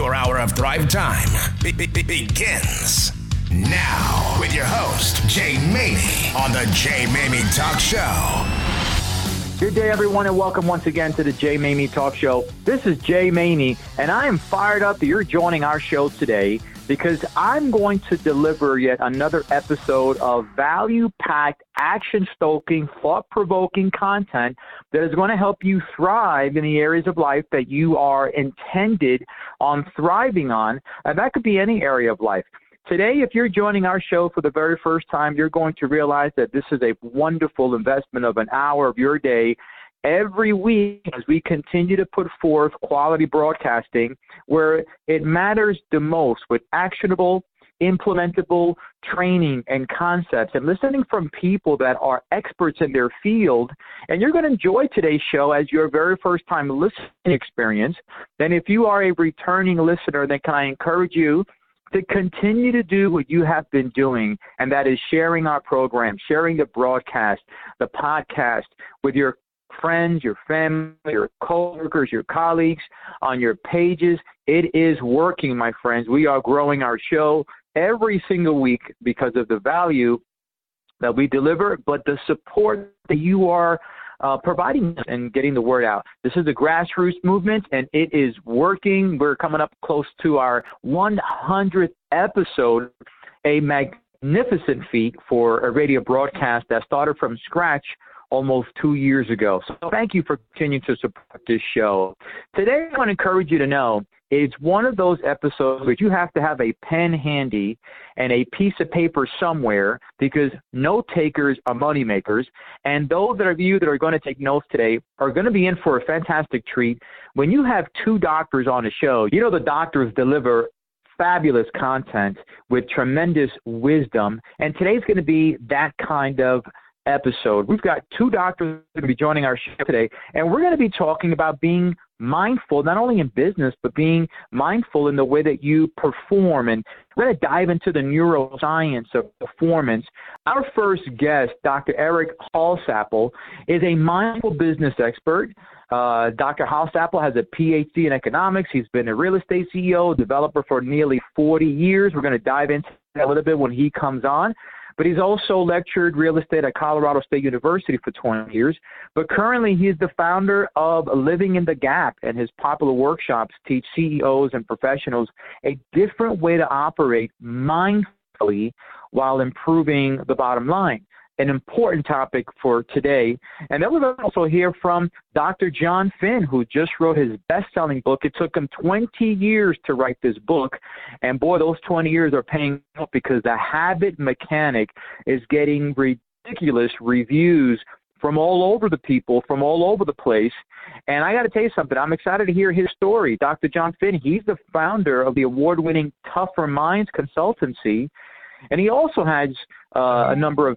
Your hour of drive time be- be- be- begins now with your host, Jay Maymi, on the Jay Maymi Talk Show. Good day, everyone, and welcome once again to the Jay Maymi Talk Show. This is Jay Maymi, and I am fired up that you're joining our show today because I'm going to deliver yet another episode of value packed, action stoking, thought provoking content that is going to help you thrive in the areas of life that you are intended on thriving on. And that could be any area of life. Today, if you're joining our show for the very first time, you're going to realize that this is a wonderful investment of an hour of your day every week as we continue to put forth quality broadcasting where it matters the most with actionable, implementable training and concepts and listening from people that are experts in their field. And you're going to enjoy today's show as your very first time listening experience. Then, if you are a returning listener, then can I encourage you to continue to do what you have been doing, and that is sharing our program, sharing the broadcast, the podcast with your friends, your family, your coworkers, your colleagues, on your pages. It is working, my friends. We are growing our show every single week because of the value that we deliver, but the support that you are uh, providing and getting the word out. This is a grassroots movement, and it is working. We're coming up close to our 100th episode, a magnificent feat for a radio broadcast that started from scratch almost two years ago. So thank you for continuing to support this show. Today, I want to encourage you to know it's one of those episodes where you have to have a pen handy and a piece of paper somewhere because note takers are money makers. And those of you that are going to take notes today are going to be in for a fantastic treat. When you have two doctors on a show, you know the doctors deliver fabulous content with tremendous wisdom. And today's going to be that kind of episode. We've got two doctors going to be joining our show today, and we're going to be talking about being mindful, not only in business, but being mindful in the way that you perform. And we're going to dive into the neuroscience of performance. Our first guest, Dr. Eric Holsapple, is a mindful business expert. Uh, Dr. Holsapple has a PhD in economics. He's been a real estate CEO, developer for nearly 40 years. We're going to dive into that a little bit when he comes on but he's also lectured real estate at Colorado State University for 20 years. But currently, he's the founder of Living in the Gap, and his popular workshops teach CEOs and professionals a different way to operate mindfully while improving the bottom line an important topic for today. And then we're also hear from Dr. Jon Finn, who just wrote his best selling book. It took him 20 years to write this book. And boy, those 20 years are paying off because the habit mechanic is getting ridiculous reviews from all over the people, from all over the place. And I got to tell you something. I'm excited to hear his story. Dr. Jon Finn, he's the founder of the award winning Tougher Minds Consultancy. And he also has uh, a number of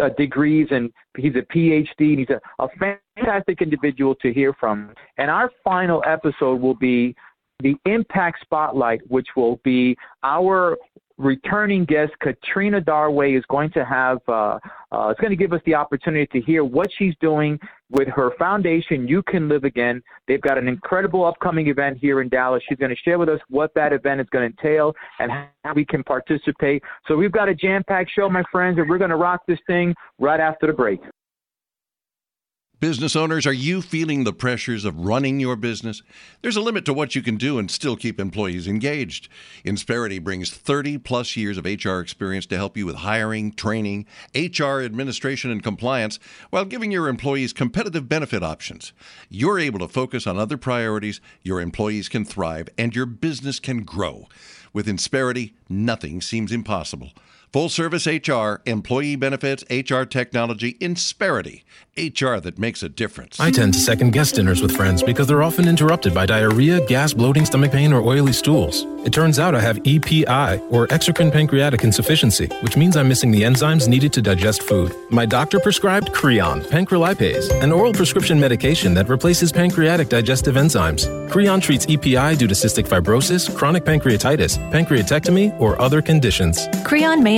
uh, degrees and he's a PhD and he's a, a fantastic individual to hear from. And our final episode will be the Impact Spotlight, which will be our returning guest Katrina Darway is going to have uh, uh, it's going to give us the opportunity to hear what she's doing with her foundation. You can live again. They've got an incredible upcoming event here in Dallas. She's going to share with us what that event is going to entail and how we can participate. So we've got a jam-packed show, my friends, and we're going to rock this thing right after the break. Business owners, are you feeling the pressures of running your business? There's a limit to what you can do and still keep employees engaged. Insperity brings 30 plus years of HR experience to help you with hiring, training, HR administration, and compliance while giving your employees competitive benefit options. You're able to focus on other priorities, your employees can thrive, and your business can grow. With Insperity, nothing seems impossible. Full service HR, employee benefits, HR technology, Insperity. HR that makes a difference. I tend to second guess dinners with friends because they're often interrupted by diarrhea, gas, bloating, stomach pain, or oily stools. It turns out I have EPI, or exocrine pancreatic insufficiency, which means I'm missing the enzymes needed to digest food. My doctor prescribed Creon, pancrelipase, an oral prescription medication that replaces pancreatic digestive enzymes. Creon treats EPI due to cystic fibrosis, chronic pancreatitis, pancreatectomy, or other conditions. Creon may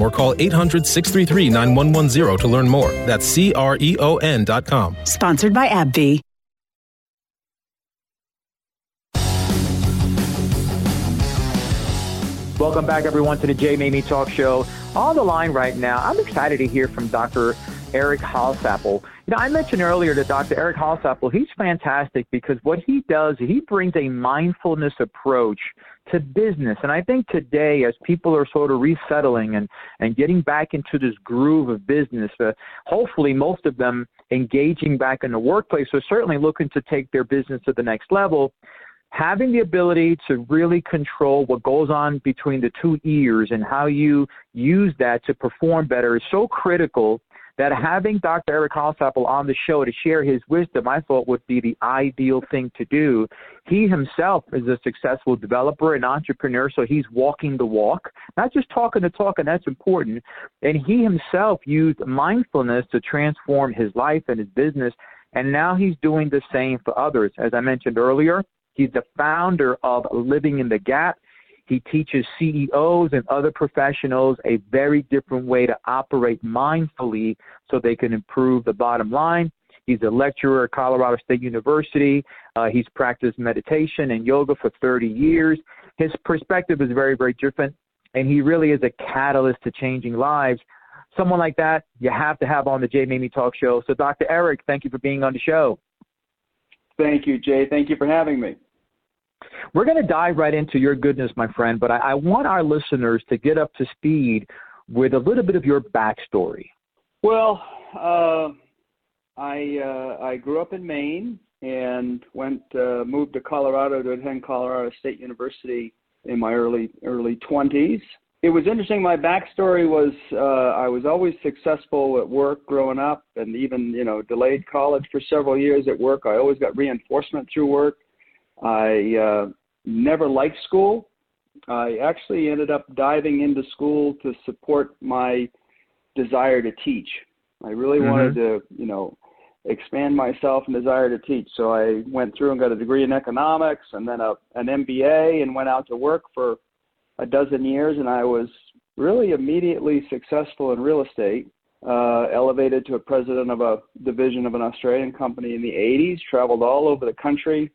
or call 800 633 9110 to learn more. That's C R E O N.com. Sponsored by AbbVie. Welcome back, everyone, to the Jay Maymi Talk Show. On the line right now, I'm excited to hear from Dr. Eric Holsapple. You know, I mentioned earlier that Dr. Eric Holsapple, he's fantastic because what he does, he brings a mindfulness approach to business. And I think today, as people are sort of resettling and, and getting back into this groove of business, uh, hopefully most of them engaging back in the workplace are certainly looking to take their business to the next level having the ability to really control what goes on between the two ears and how you use that to perform better is so critical that having Dr. Eric Holsapple on the show to share his wisdom, I thought would be the ideal thing to do. He himself is a successful developer and entrepreneur, so he's walking the walk, not just talking the talk, and that's important. And he himself used mindfulness to transform his life and his business, and now he's doing the same for others. As I mentioned earlier, He's the founder of Living in the Gap. He teaches CEOs and other professionals a very different way to operate mindfully so they can improve the bottom line. He's a lecturer at Colorado State University. Uh, he's practiced meditation and yoga for 30 years. His perspective is very, very different, and he really is a catalyst to changing lives. Someone like that, you have to have on the Jay Maymi Talk Show. So, Dr. Eric, thank you for being on the show. Thank you, Jay. Thank you for having me. We're going to dive right into your goodness, my friend, but I, I want our listeners to get up to speed with a little bit of your backstory. Well, uh, I uh, I grew up in Maine and went uh, moved to Colorado to attend Colorado State University in my early early 20s. It was interesting. My backstory was uh, I was always successful at work growing up, and even you know delayed college for several years at work. I always got reinforcement through work. I uh, never liked school. I actually ended up diving into school to support my desire to teach. I really mm-hmm. wanted to, you know, expand myself and desire to teach. So I went through and got a degree in economics and then a, an MBA and went out to work for a dozen years. And I was really immediately successful in real estate. Uh, elevated to a president of a division of an Australian company in the 80s, traveled all over the country,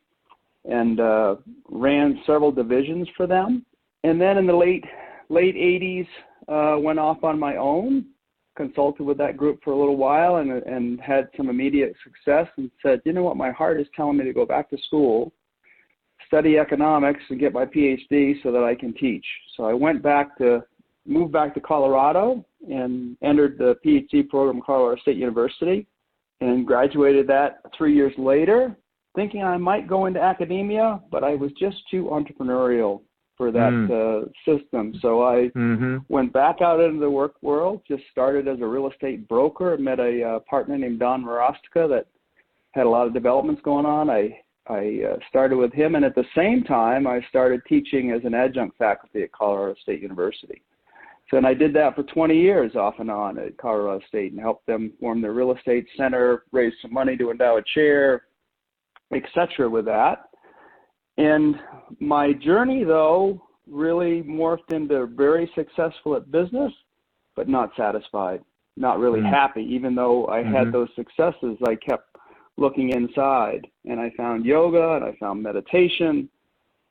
and uh, ran several divisions for them. And then in the late late 80s, uh, went off on my own, consulted with that group for a little while, and and had some immediate success. And said, you know what, my heart is telling me to go back to school, study economics, and get my PhD so that I can teach. So I went back to moved back to Colorado and entered the PhD program at Colorado State University and graduated that three years later thinking I might go into academia, but I was just too entrepreneurial for that mm. uh, system. So I mm-hmm. went back out into the work world, just started as a real estate broker, met a uh, partner named Don Marostica that had a lot of developments going on. I I uh, started with him, and at the same time, I started teaching as an adjunct faculty at Colorado State University. So, and I did that for 20 years off and on at Colorado State and helped them form their real estate center, raise some money to endow a chair, etc. with that. And my journey, though, really morphed into very successful at business, but not satisfied, not really mm-hmm. happy. Even though I mm-hmm. had those successes, I kept looking inside and I found yoga and I found meditation.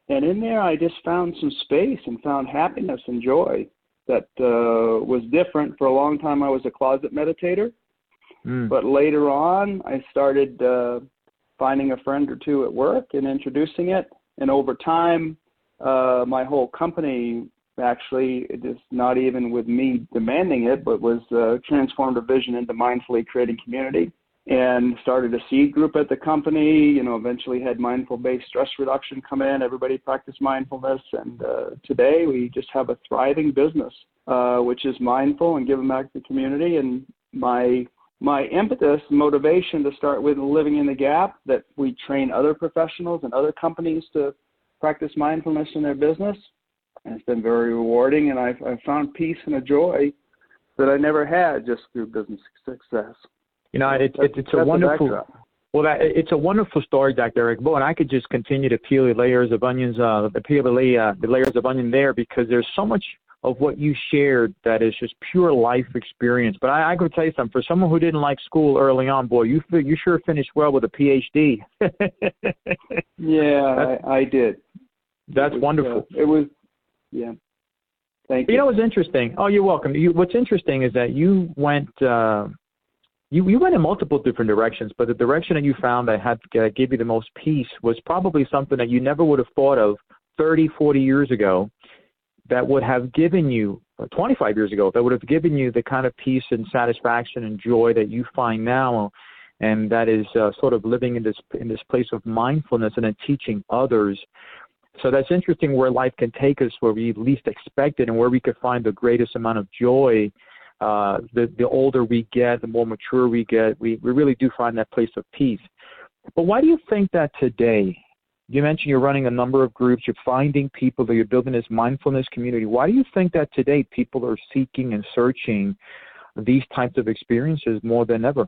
And in there, I just found some space and found happiness and joy that uh, was different. For a long time, I was a closet meditator. Mm. But later on, I started uh, finding a friend or two at work and introducing it. And over time, uh, my whole company actually, is not even with me demanding it, but was uh, transformed a vision into mindfully creating community. and started a seed group at the company. You know, eventually had mindful based stress reduction come in. Everybody practiced mindfulness, and uh, today we just have a thriving business, uh, which is mindful and giving back to the community. And my my impetus, motivation to start with living in the gap that we train other professionals and other companies to practice mindfulness in their business. And it's been very rewarding, and I've, I've found peace and a joy that I never had just through business success. You know, it, it, it's a wonderful. Well, that, it's a wonderful story, Dr. Eric Bo, and I could just continue to peel the layers of onions, uh, peel the, uh, the layers of onion there because there's so much of what you shared that is just pure life experience. But I, I could tell you something. For someone who didn't like school early on, boy, you you sure finished well with a PhD. yeah, I, I, did. That's it was, wonderful. Uh, it was, yeah. Thank you. You know what's interesting? Oh, you're welcome. You, what's interesting is that you went. Uh, you, you went in multiple different directions, but the direction that you found that had gave you the most peace was probably something that you never would have thought of 30, 40 years ago that would have given you, uh, 25 years ago, that would have given you the kind of peace and satisfaction and joy that you find now. And that is uh, sort of living in this in this place of mindfulness and then teaching others. So that's interesting where life can take us, where we least expect it, and where we could find the greatest amount of joy uh, the, the older we get, the more mature we get, we, we really do find that place of peace. But why do you think that today? You mentioned you're running a number of groups, you're finding people that you're building this mindfulness community. Why do you think that today people are seeking and searching these types of experiences more than ever?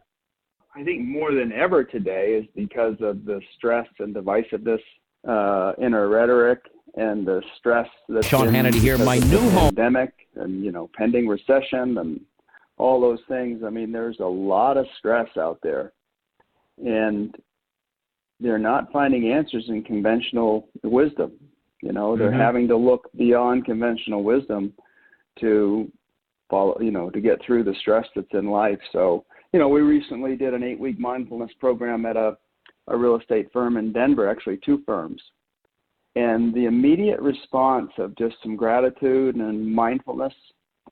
I think more than ever today is because of the stress and divisiveness uh, our rhetoric and the stress that's Sean Hannity here, my new home pandemic and you know pending recession and all those things. I mean, there's a lot of stress out there, and they're not finding answers in conventional wisdom. You know, they're mm-hmm. having to look beyond conventional wisdom to follow, you know, to get through the stress that's in life. So, you know, we recently did an eight-week mindfulness program at a a real estate firm in Denver, actually two firms. And the immediate response of just some gratitude and mindfulness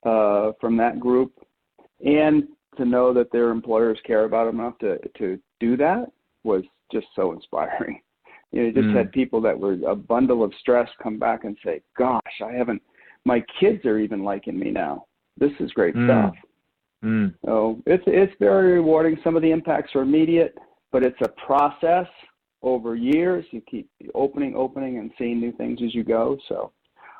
uh, from that group, and to know that their employers care about them enough to to do that was just so inspiring. You know, you just mm. had people that were a bundle of stress come back and say, "Gosh, I haven't. My kids are even liking me now. This is great mm. stuff." Mm. So it's it's very rewarding. Some of the impacts are immediate but it's a process over years. You keep opening, opening, and seeing new things as you go. So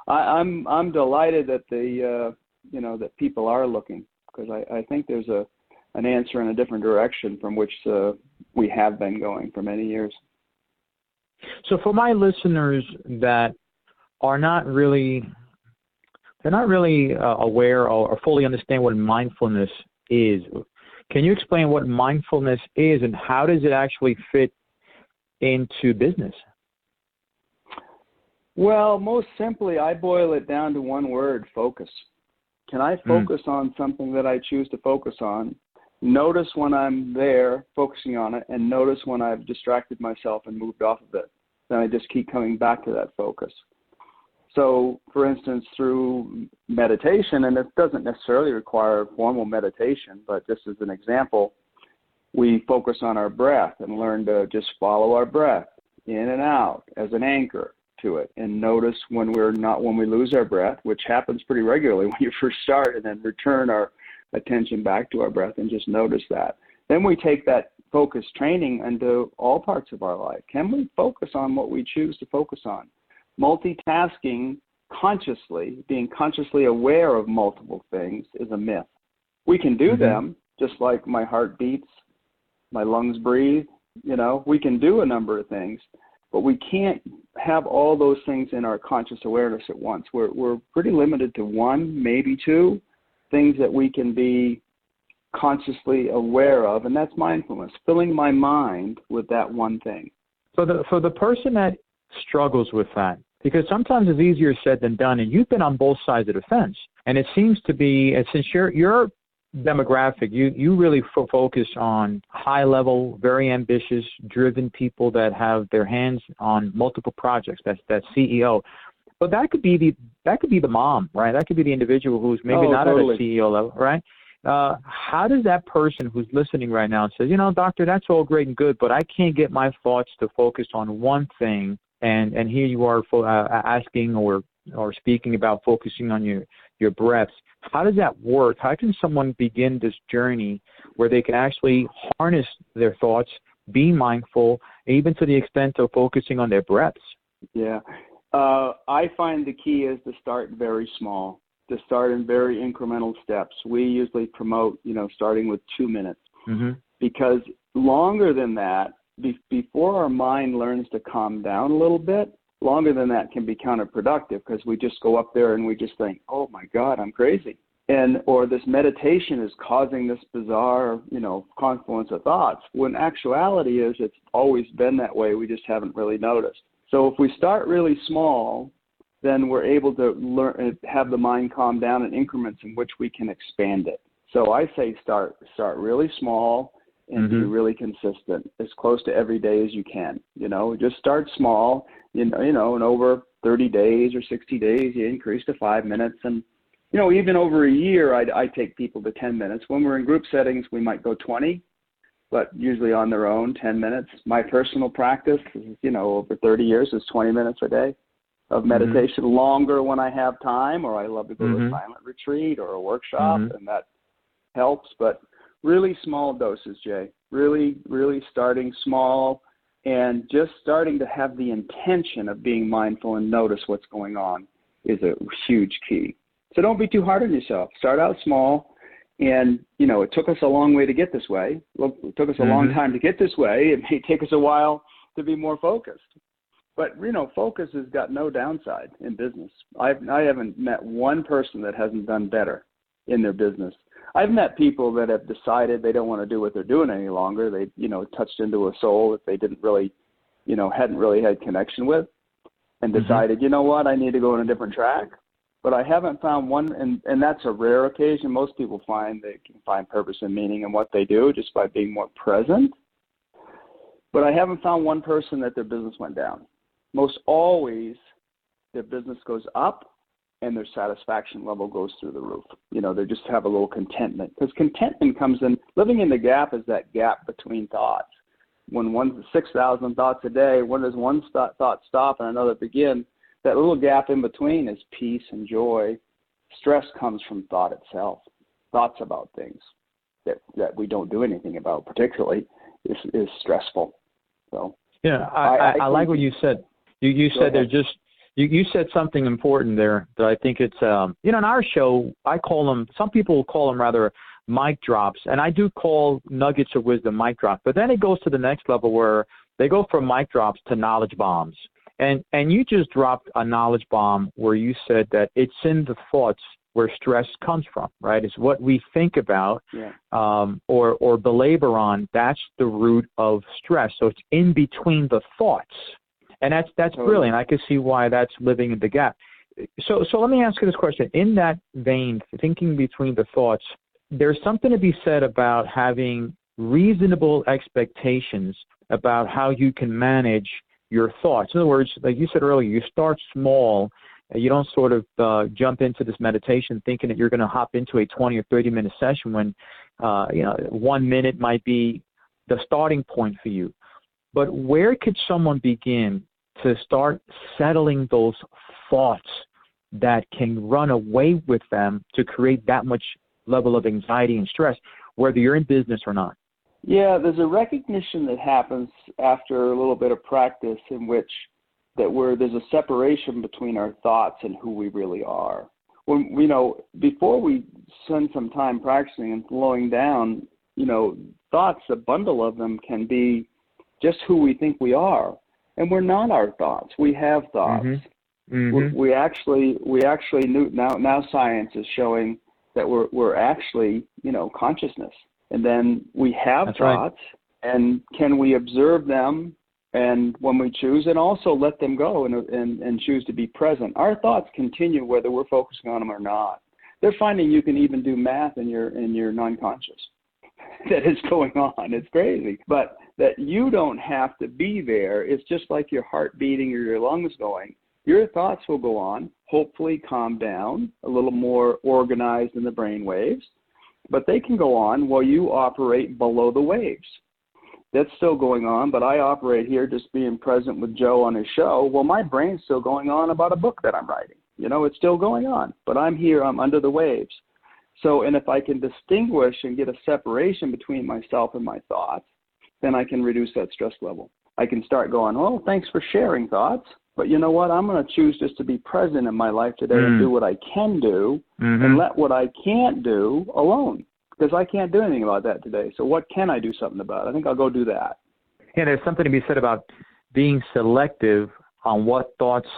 I, am I'm, I'm delighted that the uh, you know that people are looking because I, I think there's a an answer in a different direction from which uh, we have been going for many years. So for my listeners that are not really they're not really uh, aware or, or fully understand what mindfulness is. Can you explain what mindfulness is and how does it actually fit into business? Well, most simply, I boil it down to one word focus. Can I hmm. focus mm. on something that I choose to focus on? Notice when I'm there focusing on it, and notice when I've distracted myself and moved off of it. Then I just keep coming back to that focus. So, for instance, through meditation, and it doesn't necessarily require formal meditation, but just as an example, we focus on our breath and learn to just follow our breath in and out as an anchor to it and notice when we're not when we lose our breath which happens pretty regularly when you first start and then return our attention back to our breath and just notice that then we take that focus training into all parts of our life can we focus on what we choose to focus on multitasking consciously, being consciously aware of multiple things, is a myth. We can do mm-hmm. them, just like my heart beats, my lungs breathe. You know, we can do a number of things, but we can't have all those things in our conscious awareness at once. We're, we're pretty limited to one, maybe two things that we can be consciously aware of, and that's mindfulness, filling my mind with that one thing. So the, for the person that struggles with that because sometimes it's easier said than done. And you've been on both sides of the fence, and it seems to be, and since your your demographic, you you really fo- focus on high level, very ambitious, driven people that have their hands on multiple projects. That's that CEO. But that could be the that could be the mom, right? That could be the individual who's maybe oh, not totally. at a CEO level, right? uh, how does that person who's listening right now and says, you know, doctor, that's all great and good, but I can't get my thoughts to focus on one thing, and and here you are fo- uh, asking or or speaking about focusing on your your breaths. How does that work? How can someone begin this journey where they can actually harness their thoughts, be mindful, even to the extent of focusing on their breaths? Yeah. Uh, I find the key is to start very small, to start in very incremental steps. We usually promote, you know, starting with two minutes mm-hmm. because longer than that, be- before our mind learns to calm down a little bit, longer than that can be counterproductive because we just go up there and we just think, oh my God, I'm crazy. And or this meditation is causing this bizarre, you know, confluence of thoughts. When actuality is it's always been that way. We just haven't really noticed. So if we start really small, then we're able to learn have the mind calm down in increments in which we can expand it. So I say start start really small and mm-hmm. be really consistent, as close to every day as you can. You know, just start small. You know, you know, and over 30 days or 60 days, you increase to five minutes, and you know, even over a year, I I take people to 10 minutes. When we're in group settings, we might go 20 but usually on their own, 10 minutes. My personal practice, is, you know, over 30 years is 20 minutes a day of mm-hmm. meditation, mm-hmm. longer when I have time, or I love to go mm-hmm. to a mm-hmm. silent retreat or a workshop, mm-hmm. and that helps. But really small doses, Jay. Really, really starting small and just starting to have the intention of being mindful and notice what's going on is a huge key. So don't be too hard on yourself. Start out small and, you know, it took us a long way to get this way. It took us a mm-hmm. long time to get this way. It may take us a while to be more focused. But, you know, focus has got no downside in business. I've, I haven't met one person that hasn't done better in their business. I've met people that have decided they don't want to do what they're doing any longer. They, you know, touched into a soul that they didn't really, you know, hadn't really had connection with and mm-hmm. decided, mm-hmm. you know what, I need to go on a different track but I haven't found one, and, and that's a rare occasion. Most people find they can find purpose and meaning in what they do just by being more present. But I haven't found one person that their business went down. Most always, their business goes up and their satisfaction level goes through the roof. You know, they just have a little contentment because contentment comes in. Living in the gap is that gap between thoughts. When one's six thousand thoughts a day, when does one th- thought stop and another begin? That little gap in between is peace and joy. Stress comes from thought itself, thoughts about things that that we don't do anything about, particularly, is is stressful. So yeah, I, I, I, I like what you said. You you said they're just you, you said something important there that I think it's um you know in our show I call them some people call them rather mic drops and I do call nuggets of wisdom mic drops but then it goes to the next level where they go from mic drops to knowledge bombs and and you just dropped a knowledge bomb where you said that it's in the thoughts where stress comes from, right? It's what we think about yeah. um, or or belabor on. That's the root of stress. So it's in between the thoughts, and that's that's totally. brilliant. I can see why that's living in the gap. So so let me ask you this question. In that vein, thinking between the thoughts, there's something to be said about having reasonable expectations about how you can manage your thoughts. In other words, like you said earlier, you start small. You don't sort of uh, jump into this meditation thinking that you're going to hop into a 20 or 30 minute session when, uh, you know, one minute might be the starting point for you. But where could someone begin to start settling those thoughts that can run away with them to create that much level of anxiety and stress, whether you're in business or not? Yeah, there's a recognition that happens after a little bit of practice in which that where there's a separation between our thoughts and who we really are. When you know, before we spend some time practicing and slowing down, you know, thoughts, a bundle of them can be just who we think we are. And we're not our thoughts. We have thoughts. Mm-hmm. Mm-hmm. We, we actually we actually knew now now science is showing that we're we're actually, you know, consciousness and then we have That's thoughts, right. and can we observe them and when we choose, and also let them go and, and, and choose to be present. Our thoughts continue whether we're focusing on them or not. They're finding you can even do math in your in your non-conscious that is going on. It's crazy, but that you don't have to be there. It's just like your heart beating or your lungs going. Your thoughts will go on, hopefully calm down, a little more organized in the brain waves, but they can go on while you operate below the waves. That's still going on, but I operate here just being present with Joe on his show. Well, my brain's still going on about a book that I'm writing. You know, it's still going on, but I'm here, I'm under the waves. So, and if I can distinguish and get a separation between myself and my thoughts, then I can reduce that stress level. I can start going, oh, thanks for sharing thoughts. But you know what? I'm going to choose just to be present in my life today mm. and do what I can do mm-hmm. and let what I can't do alone because I can't do anything about that today. So what can I do something about? I think I'll go do that. Yeah, there's something to be said about being selective on what thoughts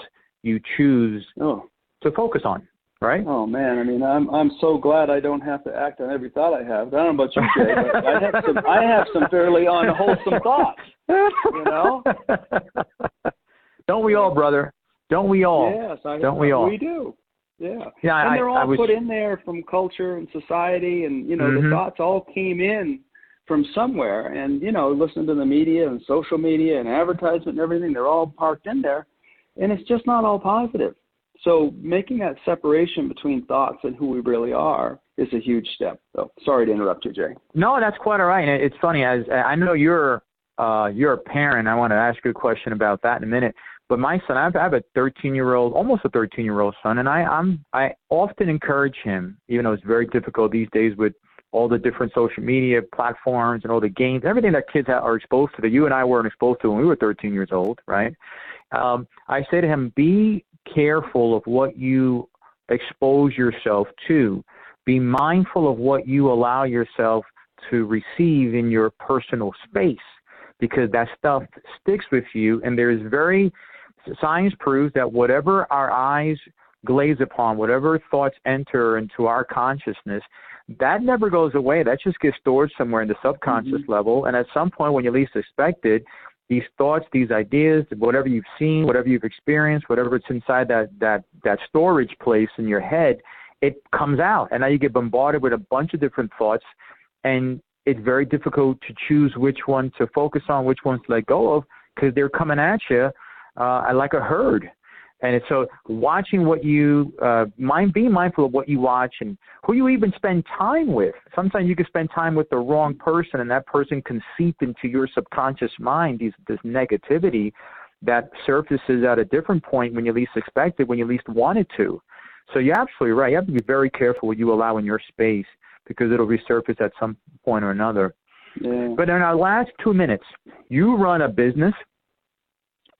you choose oh. to focus on right? Oh man, I mean, I'm I'm so glad I don't have to act on every thought I have. I don't know about you, Jay, but I have some I have some fairly unwholesome thoughts. You know? Don't we all, brother? Don't we all? Yes, I, don't we all? We do. Yeah. Yeah, and they're all I was... put in there from culture and society, and you know mm-hmm. the thoughts all came in from somewhere, and you know listening to the media and social media and advertisement and everything, they're all parked in there, and it's just not all positive. So making that separation between thoughts and who we really are is a huge step. So sorry to interrupt you, Jay. No, that's quite all right. It's funny as I know you're uh, you're a parent. I want to ask you a question about that in a minute. But my son, I have, a 13 year old, almost a 13 year old son, and I I'm I often encourage him, even though it's very difficult these days with all the different social media platforms and all the games, everything that kids are exposed to that you and I weren't exposed to when we were 13 years old, right? Um, I say to him, be careful of what you expose yourself to. Be mindful of what you allow yourself to receive in your personal space because that stuff sticks with you. And there is very, science proves that whatever our eyes glaze upon, whatever thoughts enter into our consciousness, that never goes away. That just gets stored somewhere in the subconscious mm-hmm. level. And at some point, when you least expect it, these thoughts, these ideas, whatever you've seen, whatever you've experienced, whatever it's inside that that that storage place in your head, it comes out, and now you get bombarded with a bunch of different thoughts, and it's very difficult to choose which one to focus on, which ones to let go of, because they're coming at you uh, like a herd. And so watching what you uh, mind, being mindful of what you watch and who you even spend time with. Sometimes you can spend time with the wrong person, and that person can seep into your subconscious mind these, this negativity that surfaces at a different point when you least expect it, when you least want it to. So you're absolutely right. You have to be very careful what you allow in your space because it'll resurface at some point or another. Yeah. But in our last two minutes, you run a business,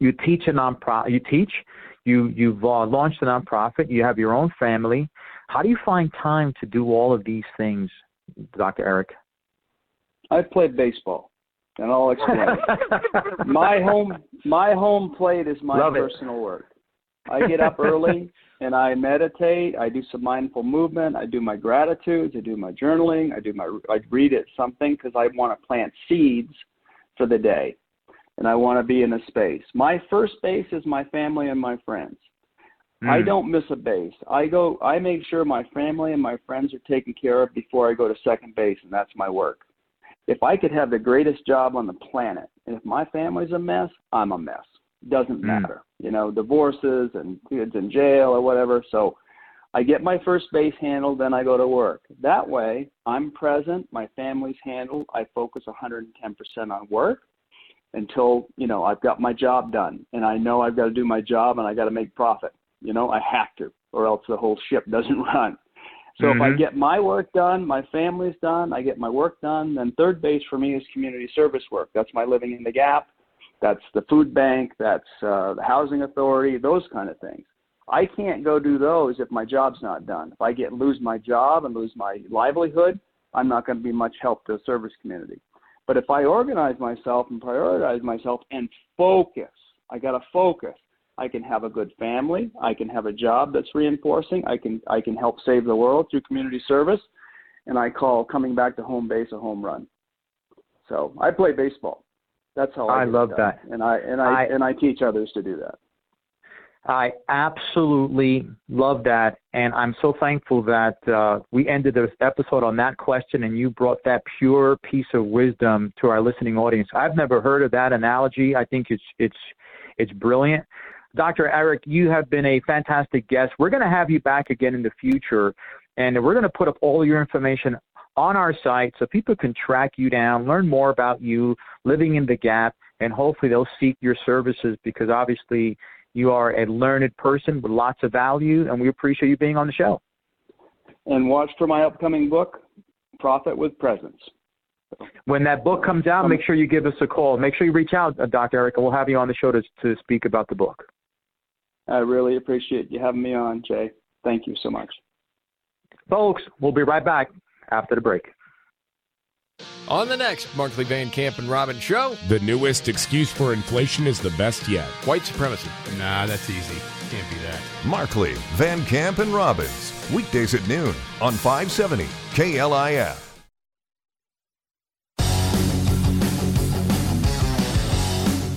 you teach a nonprofit, you teach, you you've uh, launched a nonprofit. You have your own family. How do you find time to do all of these things, Dr. Eric? I played baseball, and I'll explain. my home my home plate is my Love personal it. work. I get up early and I meditate. I do some mindful movement. I do my gratitudes. I do my journaling. I do my I read it something because I want to plant seeds for the day and I want to be in a space. My first base is my family and my friends. Mm. I don't miss a base. I go I make sure my family and my friends are taken care of before I go to second base and that's my work. If I could have the greatest job on the planet and if my family's a mess, I'm a mess. Doesn't mm. matter. You know, divorces and kids in jail or whatever. So I get my first base handled, then I go to work. That way, I'm present, my family's handled, I focus 110% on work, until you know I've got my job done and I know I've got to do my job and I got to make profit. You know, I have to, or else the whole ship doesn't run. So mm-hmm. if I mm-hmm. get my work done, my family's done, I get my work done, then third base for me is community service work. That's my living in the gap. That's the food bank. That's uh, the housing authority. Those kind of things. I can't go do those if my job's not done. If I get lose my job and lose my livelihood, I'm not going to be much help to the service community. But if I organize myself and prioritize myself and focus, I got to focus. I can have a good family. I can have a job that's reinforcing. I can I can help save the world through community service, and I call coming back to home base a home run. So I play baseball. That's how I, I love that, and I and I, I and I teach others to do that. I absolutely love that. And I'm so thankful that uh, we ended this episode on that question and you brought that pure piece of wisdom to our listening audience. I've never heard of that analogy. I think it's, it's, it's brilliant. Dr. Eric, you have been a fantastic guest. We're going to have you back again in the future, and we're going to put up all your information on our site so people can track you down, learn more about you, living in the gap, and hopefully they'll seek your services because obviously you are a learned person with lots of value, and we appreciate you being on the show. And watch for my upcoming book, Profit with Presence. When that book comes out, make sure you give us a call. Make sure you reach out, uh, Dr. Eric, and we'll have you on the show to, to speak about the book. I really appreciate you having me on, Jay. Thank you so much. Folks, we'll be right back after the break. On the next Markley Van Camp and Robin show, the newest excuse for inflation is the best yet. White supremacy. Nah, that's easy. Can't be that. Markley, Van Camp, and Robbins. Weekdays at noon on 570 KLIF.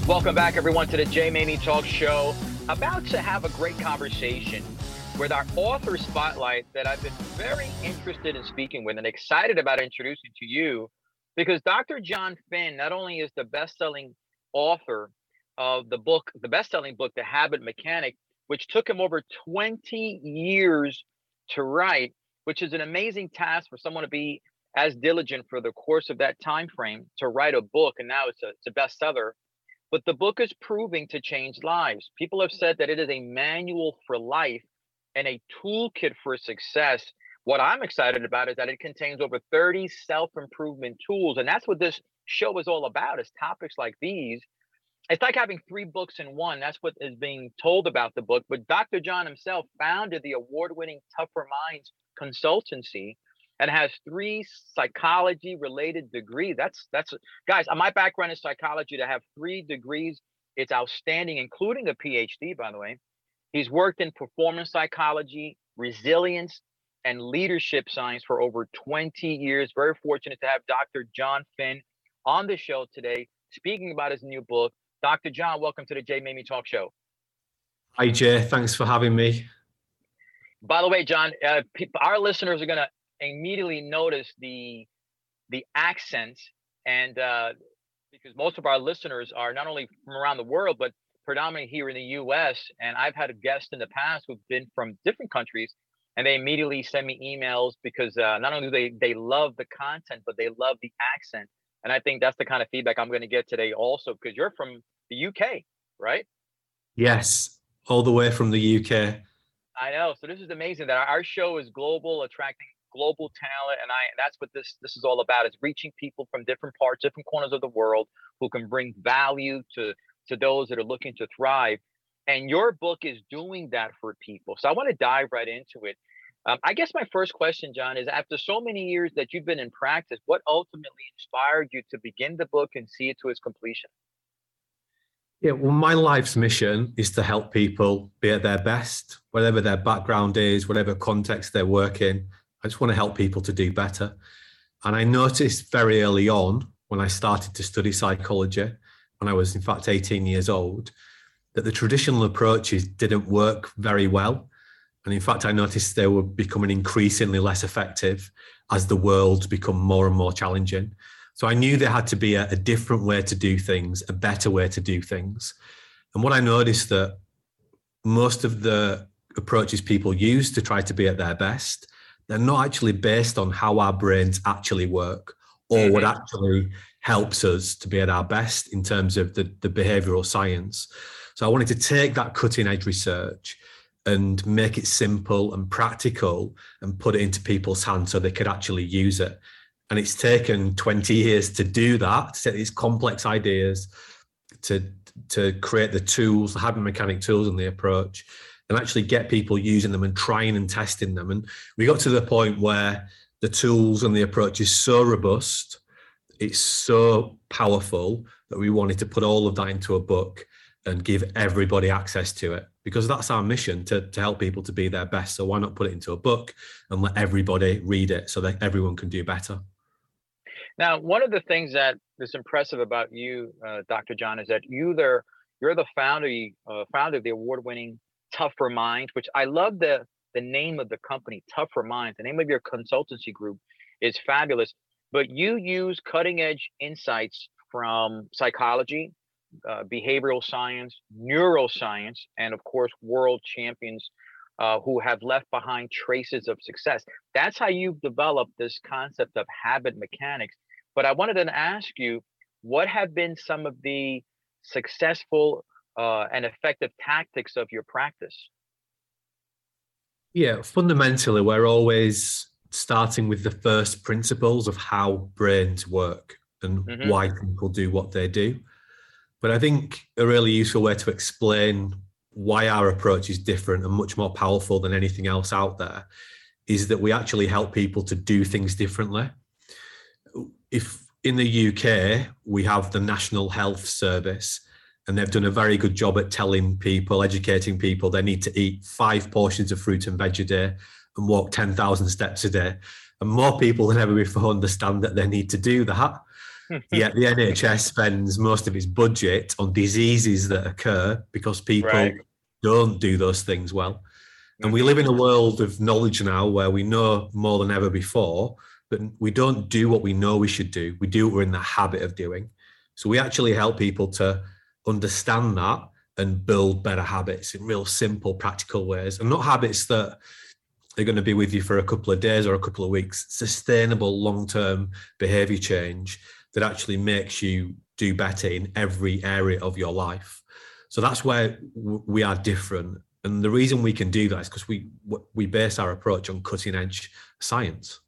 Welcome back, everyone, to the Jay Maymi Talk Show. About to have a great conversation with our author spotlight that I've been very interested in speaking with and excited about introducing to you because Dr. Jon Finn not only is the best-selling author of the book, the best-selling book, The Habit Mechanic, which took him over 20 years to write, which is an amazing task for someone to be as diligent for the course of that time frame to write a book, and now it's a, it's a bestseller. But the book is proving to change lives. People have said that it is a manual for life and a toolkit for success. What I'm excited about is that it contains over 30 self-improvement tools. And that's what this show is all about, is topics like these. It's like having three books in one. That's what is being told about the book. But Dr. Jon himself founded the award-winning Tougher Minds consultancy and has three psychology related degrees. That's that's guys, my background is psychology to have three degrees. It's outstanding, including a PhD, by the way. He's worked in performance psychology, resilience, and leadership science for over 20 years. Very fortunate to have Dr. Jon Finn on the show today, speaking about his new book. Dr. Jon, welcome to the Jay Maymi Talk Show. Hi, Jay. Thanks for having me. By the way, Jon, uh, our listeners are going to immediately notice the the accent and uh, because most of our listeners are not only from around the world but predominantly here in the U.S. And I've had guests in the past who've been from different countries, and they immediately send me emails because uh, not only do they they love the content, but they love the accent. And I think that's the kind of feedback I'm going to get today, also because you're from the UK, right? Yes, all the way from the UK. I know. So this is amazing that our show is global, attracting global talent and i that's what this this is all about is reaching people from different parts different corners of the world who can bring value to to those that are looking to thrive and your book is doing that for people so i want to dive right into it um, i guess my first question jon is after so many years that you've been in practice what ultimately inspired you to begin the book and see it to its completion yeah, well, my life's mission is to help people be at their best, whatever their background is, whatever context they're working. I just want to help people to do better. And I noticed very early on when I started to study psychology, when I was in fact 18 years old, that the traditional approaches didn't work very well. And in fact, I noticed they were becoming increasingly less effective as the world become more and more challenging. So I knew there had to be a, a different way to do things, a better way to do things. And what I noticed that most of the approaches people use to try to be at their best they're not actually based on how our brains actually work or mm-hmm. what actually helps us to be at our best in terms of the, the behavioral science. So I wanted to take that cutting edge research and make it simple and practical and put it into people's hands so they could actually use it. And it's taken 20 years to do that, to set these complex ideas, to to create the tools, the habit mechanic tools and the approach, and actually get people using them and trying and testing them. And we got to the point where the tools and the approach is so robust, it's so powerful that we wanted to put all of that into a book and give everybody access to it because that's our mission to, to help people to be their best. So why not put it into a book and let everybody read it so that everyone can do better? Now, one of the things that is impressive about you, uh, Dr. Jon, is that you there you're the founder uh, founder of the award-winning Tougher Minds, which I love the the name of the company, Tougher Minds. The name of your consultancy group is fabulous. But you use cutting edge insights from psychology, uh, behavioral science, neuroscience, and of course, world champions uh, who have left behind traces of success. That's how you've developed this concept of habit mechanics. But I wanted to ask you, what have been some of the successful uh, and effective tactics of your practice? Yeah, fundamentally, we're always starting with the first principles of how brains work and mm-hmm. why people do what they do. But I think a really useful way to explain why our approach is different and much more powerful than anything else out there is that we actually help people to do things differently. If in the UK we have the National Health Service and they've done a very good job at telling people, educating people they need to eat five portions of fruit and veg a day and walk 10,000 steps a day. And more people than ever before understand that they need to do that. Yet the NHS spends most of its budget on diseases that occur because people right. don't do those things well. And we live in a world of knowledge now where we know more than ever before, but we don't do what we know we should do. We do what we're in the habit of doing. So we actually help people to understand that and build better habits in real simple, practical ways, and not habits that are going to be with you for a couple of days or a couple of weeks. Sustainable, long term behavior change that actually makes you do better in every area of your life. So that's where we are different. And the reason we can do that is because we we base our approach on cutting edge science.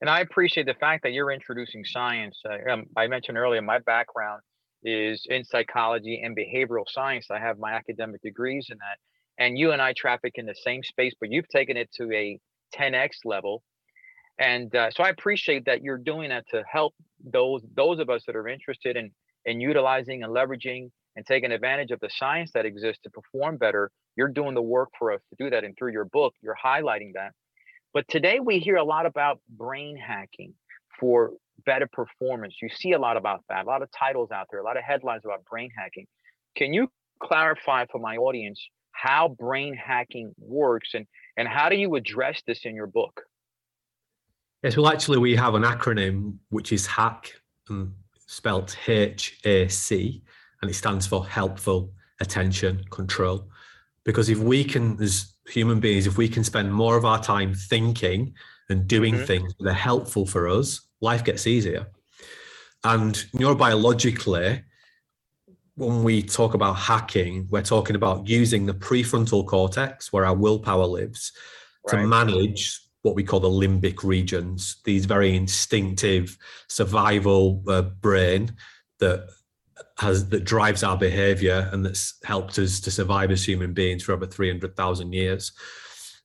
And I appreciate the fact that you're introducing science. Uh, um, I mentioned earlier my background is in psychology and behavioral science. I have my academic degrees in that. And you and I traffic in the same space, but you've taken it to a 10x level and uh, so I appreciate that you're doing that to help those those of us that are interested in in utilizing and leveraging and taking advantage of the science that exists to perform better. You're doing the work for us to do that, and through your book, you're highlighting that. But today we hear a lot about brain hacking for better performance. You see a lot about that, a lot of titles out there, a lot of headlines about brain hacking. Can you clarify for my audience how brain hacking works and and how do you address this in your book? Yes, well, actually, we have an acronym which is HACK, and spelt H A C, and it stands for Helpful Attention Control. Because if we can, as human beings, if we can spend more of our time thinking and doing mm-hmm. things that are helpful for us, life gets easier. And neurobiologically, when we talk about hacking, we're talking about using the prefrontal cortex, where our willpower lives, right. to manage what we call the limbic regions, these very instinctive survival uh, brain that has that drives our behavior and that's helped us to survive as human beings for over 300,000 years.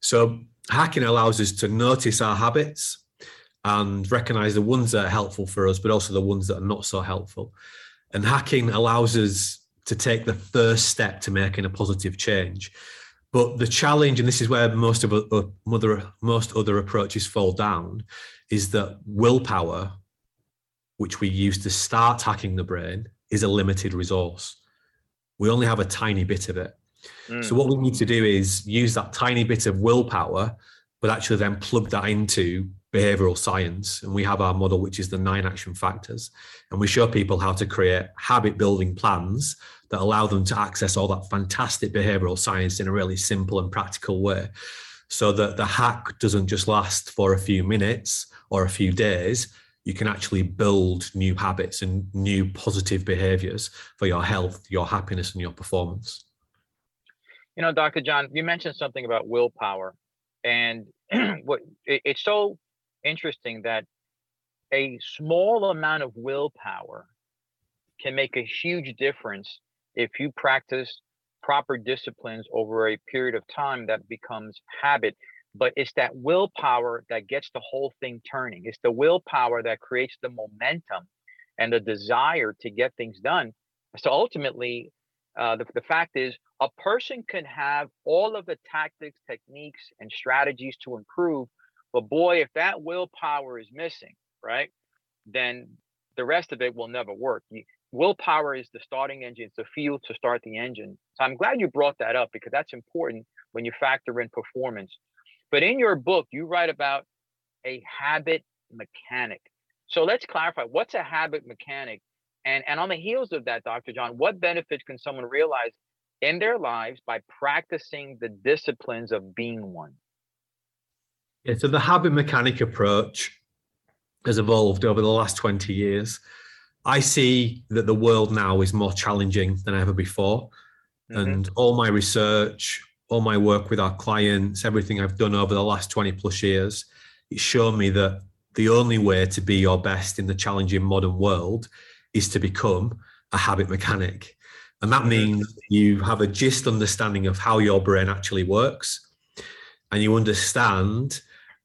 So hacking allows us to notice our habits and recognize the ones that are helpful for us, but also the ones that are not so helpful. And hacking allows us to take the first step to making a positive change. But the challenge, and this is where most of uh, other, most other approaches fall down, is that willpower, which we use to start hacking the brain, is a limited resource. We only have a tiny bit of it. Mm. So what we need to do is use that tiny bit of willpower, but actually then plug that into behavioral science. And we have our model, which is the nine action factors. And we show people how to create habit building plans that allow them to access all that fantastic behavioral science in a really simple and practical way so that the hack doesn't just last for a few minutes or a few days you can actually build new habits and new positive behaviors for your health your happiness and your performance you know dr jon you mentioned something about willpower and what it's so interesting that a small amount of willpower can make a huge difference if you practice proper disciplines over a period of time that becomes habit. But it's that willpower that gets the whole thing turning. It's the willpower that creates the momentum and the desire to get things done. So ultimately uh, the, the fact is a person can have all of the tactics techniques and strategies to improve but boy if that willpower is missing right then the rest of it will never work willpower is the starting engine, it's the fuel to start the engine. So I'm glad you brought that up because that's important when you factor in performance. But in your book, you write about a habit mechanic. So let's clarify what's a habit mechanic? And, and on the heels of that, Dr. Jon, what benefits can someone realize in their lives by practicing the disciplines of being one? Yeah, so the habit mechanic approach has evolved over the last 20 years. I see that the world now is more challenging than ever before. Mm-hmm. And all my research, all my work with our clients, everything I've done over the last 20 plus years, it's shown me that the only way to be your best in the challenging modern world is to become a habit mechanic. And that means you have a gist understanding of how your brain actually works and you understand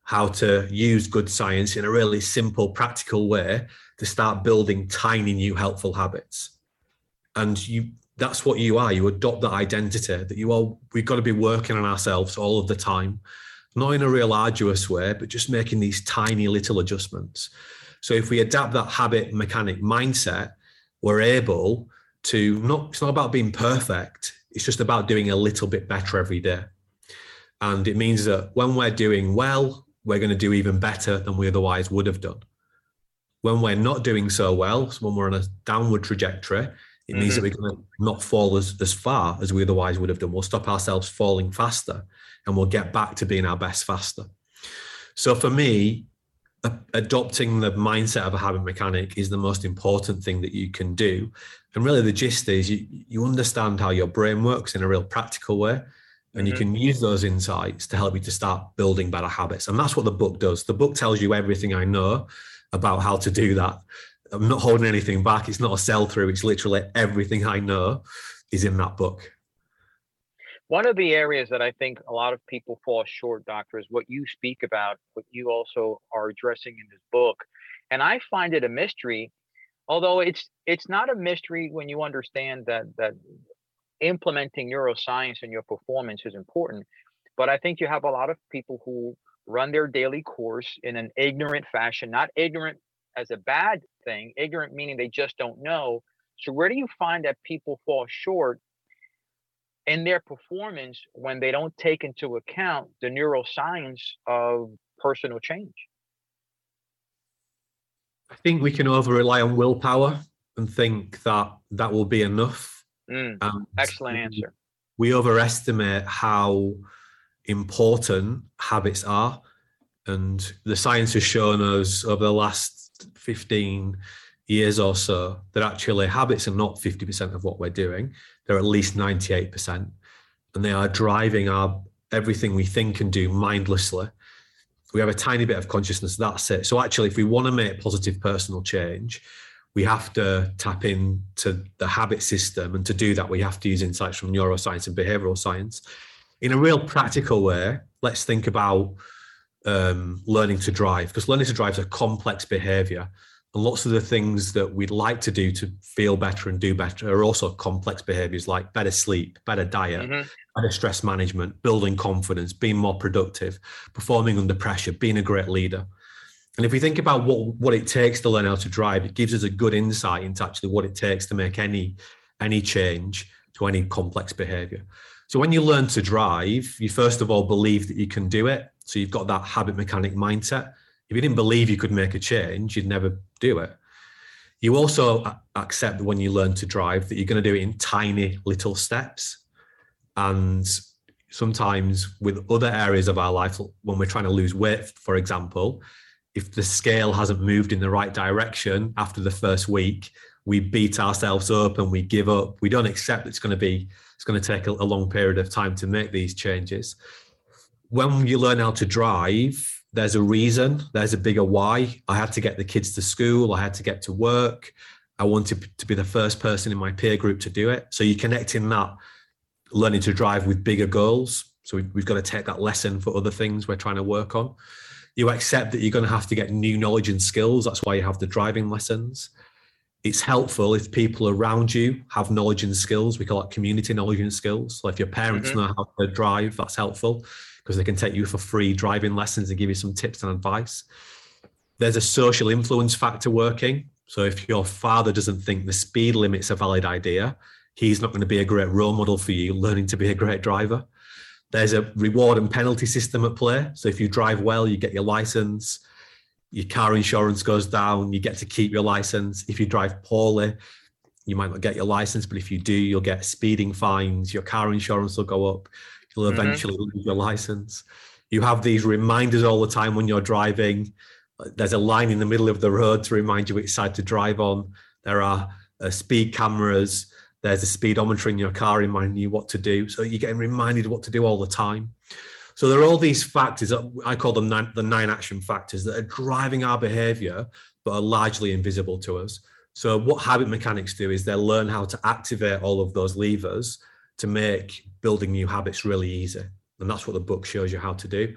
how to use good science in a really simple, practical way to start building tiny new helpful habits. And you that's what you are. You adopt that identity that you all we've got to be working on ourselves all of the time, not in a real arduous way, but just making these tiny little adjustments. So if we adapt that habit mechanic mindset, we're able to not it's not about being perfect, it's just about doing a little bit better every day. And it means that when we're doing well, we're going to do even better than we otherwise would have done. When we're not doing so well, so when we're on a downward trajectory, it mm-hmm. means that we're going to not fall as, as far as we otherwise would have done. We'll stop ourselves falling faster and we'll get back to being our best faster. So for me, adopting the mindset of a habit mechanic is the most important thing that you can do. And really, the gist is you, you understand how your brain works in a real practical way and you mm-hmm. can use those insights to help you to start building better habits. And that's what the book does. The book tells you everything i know about how to do that. I'm not holding anything back. It's not a sell through it's literally everything i know is in that book. One of the areas that i think a lot of people fall short doctor is what you speak about what you also are addressing in this book. And i find it a mystery although it's it's not a mystery when you understand that that implementing neuroscience in your performance is important. But I think you have a lot of people who run their daily course in an ignorant fashion, not ignorant as a bad thing, ignorant meaning they just don't know. So, where do you find that people fall short in their performance when they don't take into account the neuroscience of personal change? I think we can over rely on willpower and think that that will be enough Mm, excellent answer. We overestimate how important habits are. And the science has shown us over the last 15 years or so that actually habits are not 50% of what we're doing. They're at least 98%. And they are driving our everything we think and do mindlessly. We have a tiny bit of consciousness, that's it. So actually, if we want to make positive personal change, we have to tap into the habit system. And to do that, we have to use insights from neuroscience and behavioral science. In a real practical way, let's think about um, learning to drive, because learning to drive is a complex behavior. And lots of the things that we'd like to do to feel better and do better are also complex behaviors like better sleep, better diet, mm-hmm. better stress management, building confidence, being more productive, performing under pressure, being a great leader. And if we think about what, what it takes to learn how to drive, it gives us a good insight into actually what it takes to make any any change to any complex behavior. So when you learn to drive, you first of all believe that you can do it. So you've got that habit mechanic mindset. If you didn't believe you could make a change, you'd never do it. You also accept when you learn to drive that you're going to do it in tiny little steps. And sometimes with other areas of our life, when we're trying to lose weight, for example, if the scale hasn't moved in the right direction after the first week, we beat ourselves up and we give up. We don't accept it's going to be it's going to take a, long period of time to make these changes. When you learn how to drive, there's a reason, there's a bigger why. I had to get the kids to school, I had to get to work. I wanted to be the first person in my peer group to do it. So you're connecting that learning to drive with bigger goals. So we've got to take that lesson for other things we're trying to work on you accept that you're going to have to get new knowledge and skills. That's why you have the driving lessons. It's helpful if people around you have knowledge and skills. We call it community knowledge and skills. So if your parents mm-hmm. know how to drive, that's helpful because they can take you for free driving lessons and give you some tips and advice. There's a social influence factor working. So if your father doesn't think the speed limit's a valid idea, he's not going to be a great role model for you learning to be a great driver. There's a reward and penalty system at play. So if you drive well, you get your license. Your car insurance goes down. You get to keep your license. If you drive poorly, you might not get your license, but if you do, you'll get speeding fines. Your car insurance will go up. You'll mm-hmm. eventually mm-hmm. lose your license. You have these reminders all the time when you're driving. There's a line in the middle of the road to remind you which side to drive on. There are uh, speed cameras. There's a speedometer in your car reminding you what to do. So you're getting reminded what to do all the time. So there are all these factors that I call them nine, the nine action factors that are driving our behavior, but are largely invisible to us. So what habit mechanics do is they learn how to activate all of those levers to make building new habits really easy. And that's what the book shows you how to do.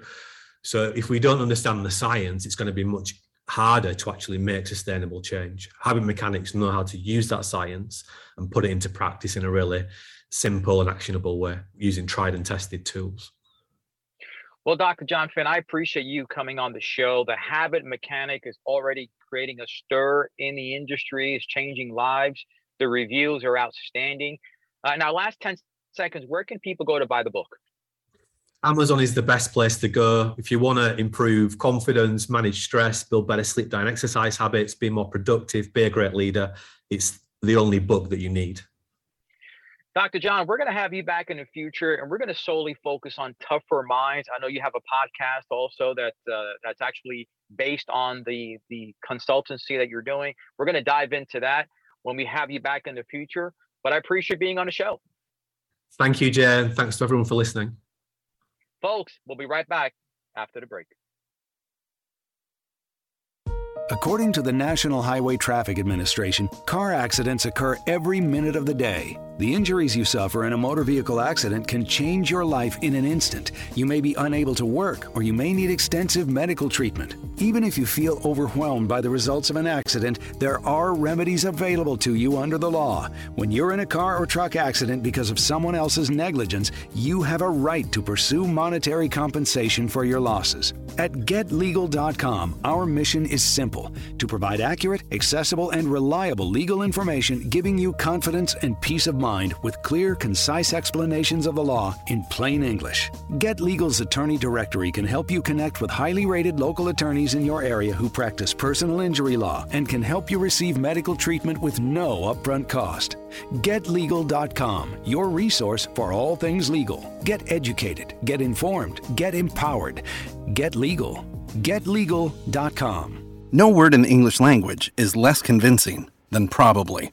So if we don't understand the science, it's going to be much harder to actually make sustainable change. Habit mechanics know how to use that science and put it into practice in a really simple and actionable way using tried and tested tools. Well, Dr. Jon Finn, I appreciate you coming on the show. The habit mechanic is already creating a stir in the industry, is changing lives. The reviews are outstanding. Uh, now, last 10 seconds, where can people go to buy the book? Amazon is the best place to go if you want to improve confidence, manage stress, build better sleep diet exercise habits, be more productive, be a great leader. It's the only book that you need. Dr. Jon, we're going to have you back in the future, and we're going to solely focus on tougher minds. I know you have a podcast also that uh, that's actually based on the the consultancy that you're doing. We're going to dive into that when we have you back in the future. But I appreciate being on the show. Thank you, Jen. Thanks to everyone for listening. Folks, we'll be right back after the break. According to the National Highway Traffic Administration, car accidents occur every minute of the day. The injuries you suffer in a motor vehicle accident can change your life in an instant. You may be unable to work, or you may need extensive medical treatment. Even if you feel overwhelmed by the results of an accident, there are remedies available to you under the law. When you're in a car or truck accident because of someone else's negligence, you have a right to pursue monetary compensation for your losses. At getlegal.com, our mission is simple to provide accurate, accessible, and reliable legal information giving you confidence and peace of mind with clear, concise explanations of the law in plain English. Get Legal's attorney directory can help you connect with highly rated local attorneys in your area who practice personal injury law and can help you receive medical treatment with no upfront cost. GetLegal.com, your resource for all things legal. Get educated, get informed, get empowered. Get legal. GetLegal.com. No word in the English language is less convincing than probably.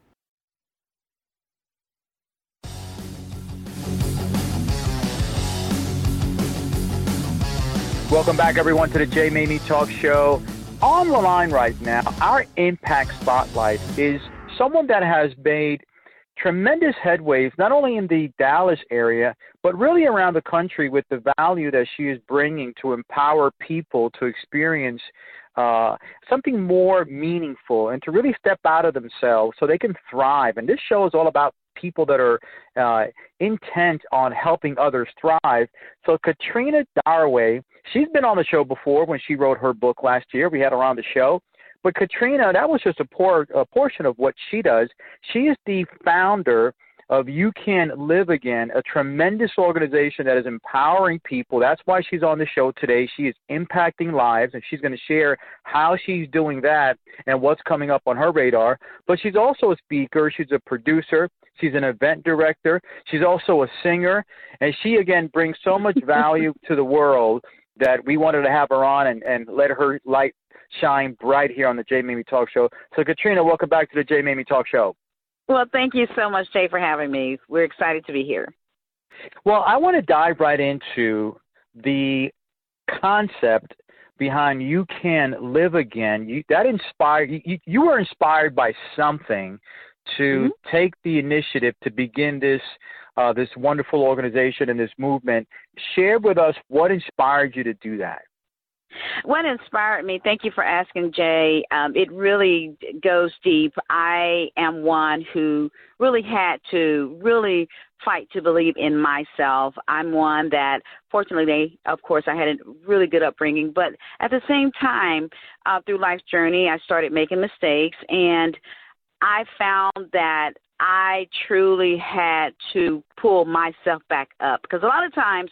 Welcome back, everyone, to the Jay Maymi Talk Show. On the line right now, our impact spotlight is someone that has made tremendous headways, not only in the Dallas area, but really around the country with the value that she is bringing to empower people to experience uh, something more meaningful and to really step out of themselves so they can thrive. And this show is all about people that are uh, intent on helping others thrive. So Katrina Darway, she's been on the show before when she wrote her book last year. We had her on the show. But Katrina, that was just a, por- a portion of what she does. She is the founder of You Can Live Again, a tremendous organization that is empowering people. That's why she's on the show today. She is impacting lives, and she's going to share how she's doing that and what's coming up on her radar. But she's also a speaker, she's a producer, she's an event director, she's also a singer, and she, again, brings so much value to the world that we wanted to have her on and, and let her light shine bright here on the Jay Maymi Talk Show. So, Katrina, welcome back to the Jay Maymi Talk Show. Well, thank you so much, Jay, for having me. We're excited to be here. Well, I want to dive right into the concept behind you can live again. You, that inspired you. You were inspired by something to mm-hmm. take the initiative to begin this uh, this wonderful organization and this movement. Share with us what inspired you to do that. What inspired me, thank you for asking, Jay. Um, it really goes deep. I am one who really had to really fight to believe in myself. I'm one that, fortunately, of course, I had a really good upbringing, but at the same time, uh, through life's journey, I started making mistakes, and I found that I truly had to pull myself back up because a lot of times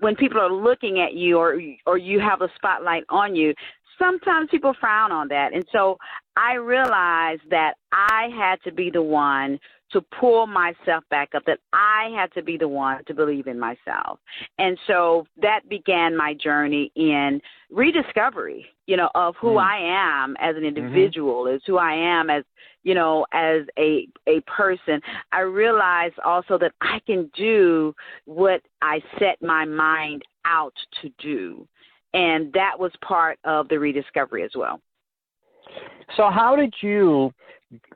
when people are looking at you or or you have a spotlight on you, sometimes people frown on that. And so I realized that I had to be the one to pull myself back up, that I had to be the one to believe in myself. And so that began my journey in rediscovery, you know, of who mm. I am as an mm-hmm. individual, mm-hmm. is who I am as, you know, as a a person. I realized also that I can do what I set my mind out to do. And that was part of the rediscovery as well. So, how did you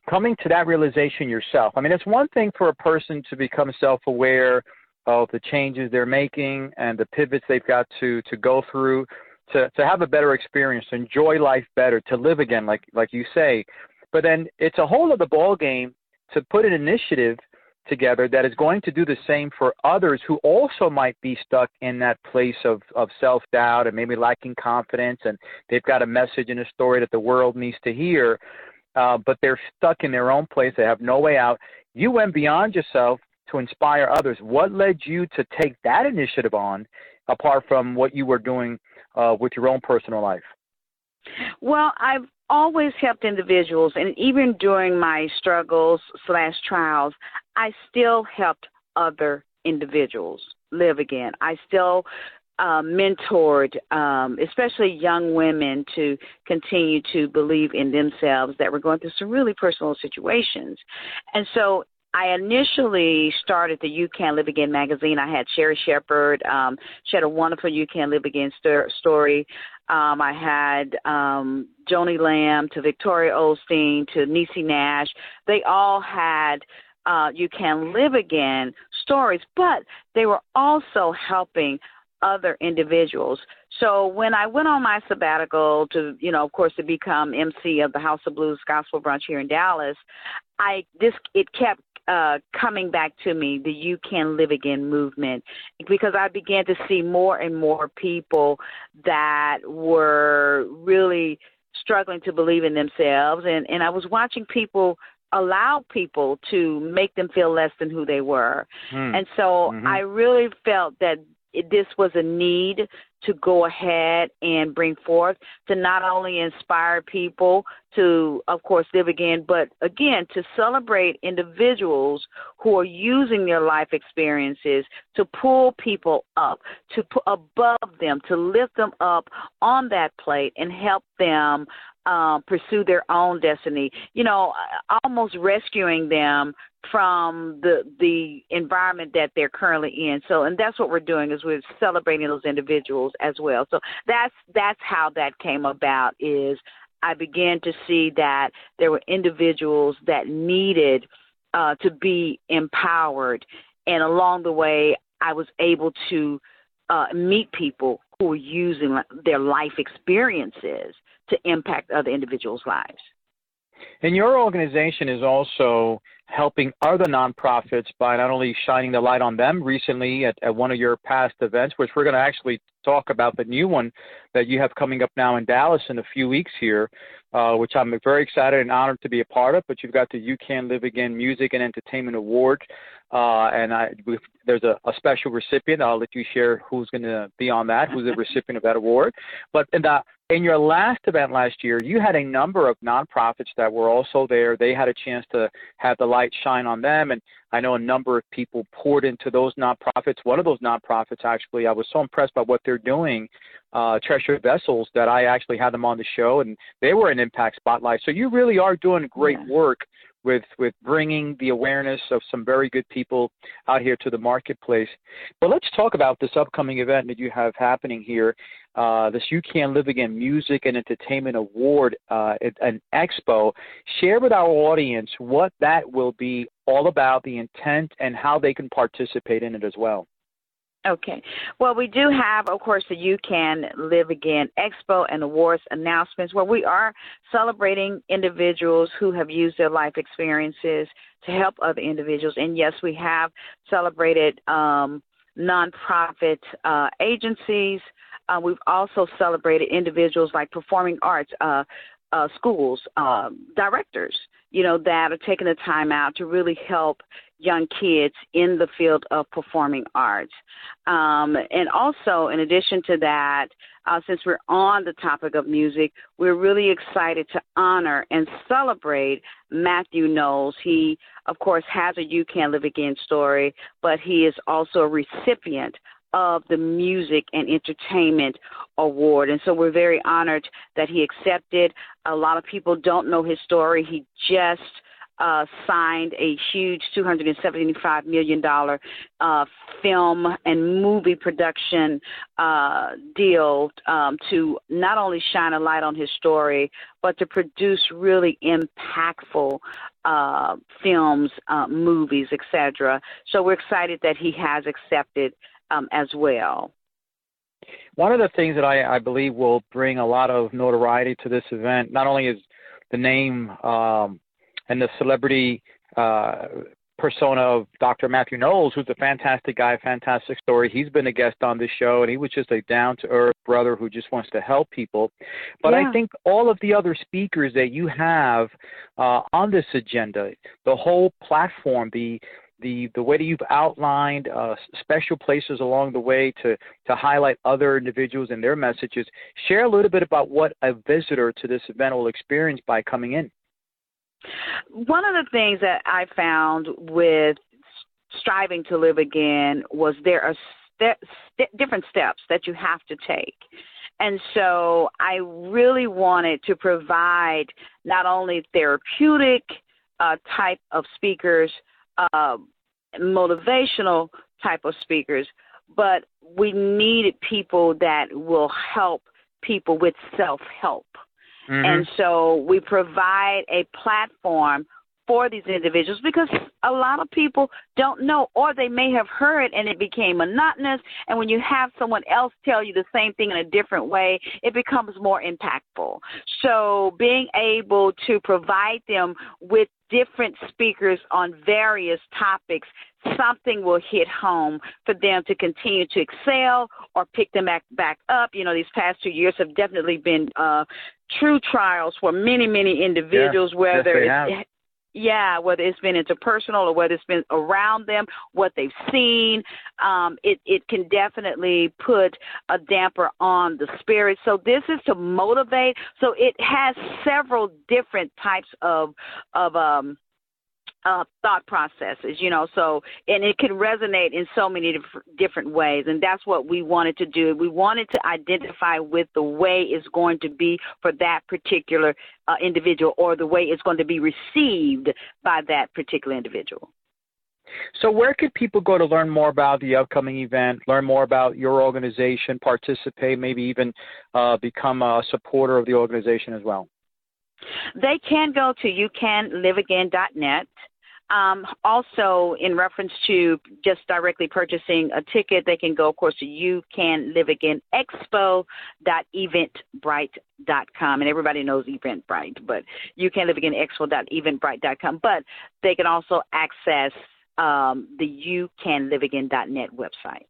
coming to that realization yourself? I mean, it's one thing for a person to become self-aware of the changes they're making and the pivots they've got to to go through to to have a better experience, to enjoy life better, to live again, like like you say. But then it's a whole other ball game to put an initiative together that is going to do the same for others who also might be stuck in that place of, of self doubt and maybe lacking confidence and they've got a message and a story that the world needs to hear, uh, but they're stuck in their own place. They have no way out. You went beyond yourself to inspire others. What led you to take that initiative on apart from what you were doing uh, with your own personal life? Well, I've always helped individuals, and even during my struggles slash trials, I still helped other individuals live again. I still uh, mentored, um, especially young women, to continue to believe in themselves that were going through some really personal situations. And so I initially started the You Can Live Again magazine. I had Sherri Shepherd. Um, she had a wonderful You Can Live Again st- story. Um, I had um, Joni Lamb to Victoria Osteen to Niecy Nash. They all had uh, You Can Live Again stories, but they were also helping other individuals. So when I went on my sabbatical to, you know, of course, to become MC of the House of Blues Gospel Brunch here in Dallas, I this it kept uh, coming back to me, the You Can Live Again movement, because I began to see more and more people that were really struggling to believe in themselves. And, and I was watching people allow people to make them feel less than who they were. Mm. And so mm-hmm. I really felt that this was a need to go ahead and bring forth to not only inspire people to, of course, live again, but again, to celebrate individuals who are using their life experiences to pull people up, to put above them, to lift them up on that plate and help them um, pursue their own destiny. You know, almost rescuing them from the the environment that they're currently in. So, and that's what we're doing is we're celebrating those individuals as well. So that's that's how that came about. Is I began to see that there were individuals that needed uh, to be empowered, and along the way, I was able to uh, meet people who were using their life experiences to impact other individuals' lives. And your organization is also helping other nonprofits by not only shining the light on them recently at, at one of your past events, which we're going to actually talk about the new one that you have coming up now in Dallas in a few weeks here, uh, which I'm very excited and honored to be a part of. But you've got the You Can Live Again Music and Entertainment Award, uh, and I, there's a, a, special recipient. I'll let you share who's going to be on that, who's the recipient of that award. But in the in your last event last year, you had a number of nonprofits that were also there. They had a chance to have the light shine on them, and I know a number of people poured into those nonprofits. One of those nonprofits, actually, I was so impressed by what they're doing, uh, Treasure Vessels, that I actually had them on the show, and they were an impact spotlight. So you really are doing great yeah. work with with bringing the awareness of some very good people out here to the marketplace. But let's talk about this upcoming event that you have happening here, uh, this You Can Live Again Music and Entertainment Award, uh, an expo. Share with our audience what that will be all about, the intent, and how they can participate in it as well. Okay. Well, we do have, of course, the You Can Live Again Expo and awards announcements where we are celebrating individuals who have used their life experiences to help other individuals. And yes, we have celebrated um, nonprofit uh, agencies. Uh, we've also celebrated individuals like performing arts, uh, uh, schools, uh, directors, you know, that are taking the time out to really help young kids in the field of performing arts. Um, and also, in addition to that, uh, since we're on the topic of music, we're really excited to honor and celebrate Matthew Knowles. He, of course, has a You Can Live Again story, but he is also a recipient of the Music and Entertainment Award. And so we're very honored that he accepted. A lot of people don't know his story. He just uh, signed a huge $275 million uh, film and movie production uh, deal um, to not only shine a light on his story, but to produce really impactful uh, films, uh, movies, etc. So we're excited that he has accepted um, as well. One of the things that I, I believe will bring a lot of notoriety to this event, not only is the name um, and the celebrity uh, persona of Dr. Matthew Knowles, who's a fantastic guy, fantastic story. He's been a guest on this show, and he was just a down to earth brother who just wants to help people. But yeah. I think all of the other speakers that you have uh, on this agenda, the whole platform, the the the way that you've outlined uh, special places along the way to to highlight other individuals and their messages. Share a little bit about what a visitor to this event will experience by coming in. One of the things that I found with striving to live again was there are st- different steps that you have to take. And so I really wanted to provide not only therapeutic uh, type of speakers, uh, motivational type of speakers, but we needed people that will help people with self help. Mm-hmm. And so we provide a platform for these individuals because a lot of people don't know or they may have heard and it became monotonous. And when you have someone else tell you the same thing in a different way it becomes more impactful. So being able to provide them with different speakers on various topics something will hit home for them to continue to excel or pick them back back up. You know, these past two years have definitely been uh, true trials for many, many individuals, yeah, whether yes, it's yeah, whether it's been interpersonal or whether it's been around them, what they've seen, um, it it can definitely put a damper on the spirit. So this is to motivate. So it has several different types of of um uh, thought processes, you know. So, and it can resonate in so many diff- different ways, and that's what we wanted to do. We wanted to identify with the way it's going to be for that particular uh, individual, or the way it's going to be received by that particular individual. So, where could people go to learn more about the upcoming event, learn more about your organization, participate, maybe even uh, become a supporter of the organization as well? They can go to youcanliveagain.net. Um, also, in reference to just directly purchasing a ticket, they can go, of course, to you can live again. And everybody knows Eventbrite, but you can live again. But they can also access um, the you can live again.net website.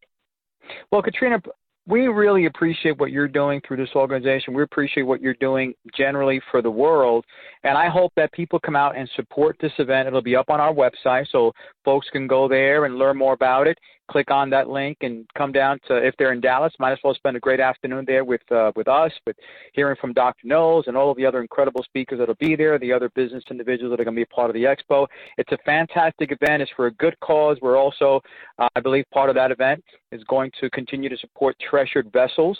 Well, Katrina, we really appreciate what you're doing through this organization. We appreciate what you're doing generally for the world. And I hope that people come out and support this event. It'll be up on our website so folks can go there and learn more about it click on that link and come down to if they're in Dallas, might as well spend a great afternoon there with uh, with us, with hearing from Dr. Knowles and all of the other incredible speakers that'll be there, the other business individuals that are going to be a part of the expo. It's a fantastic event. It's for a good cause. We're also, uh, I believe, part of that event is going to continue to support treasured vessels.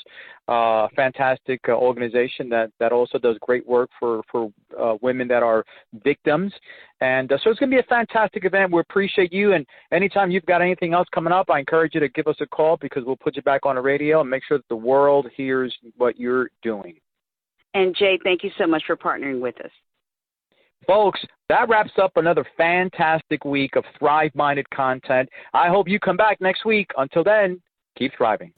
Uh, fantastic uh, organization that, that also does great work for, for uh, women that are victims. And uh, so it's going to be a fantastic event. We appreciate you. And anytime you've got anything else coming up, I encourage you to give us a call because we'll put you back on the radio and make sure that the world hears what you're doing. And Jay, thank you so much for partnering with us. Folks, that wraps up another fantastic week of Thrive Minded content. I hope you come back next week. Until then, keep thriving.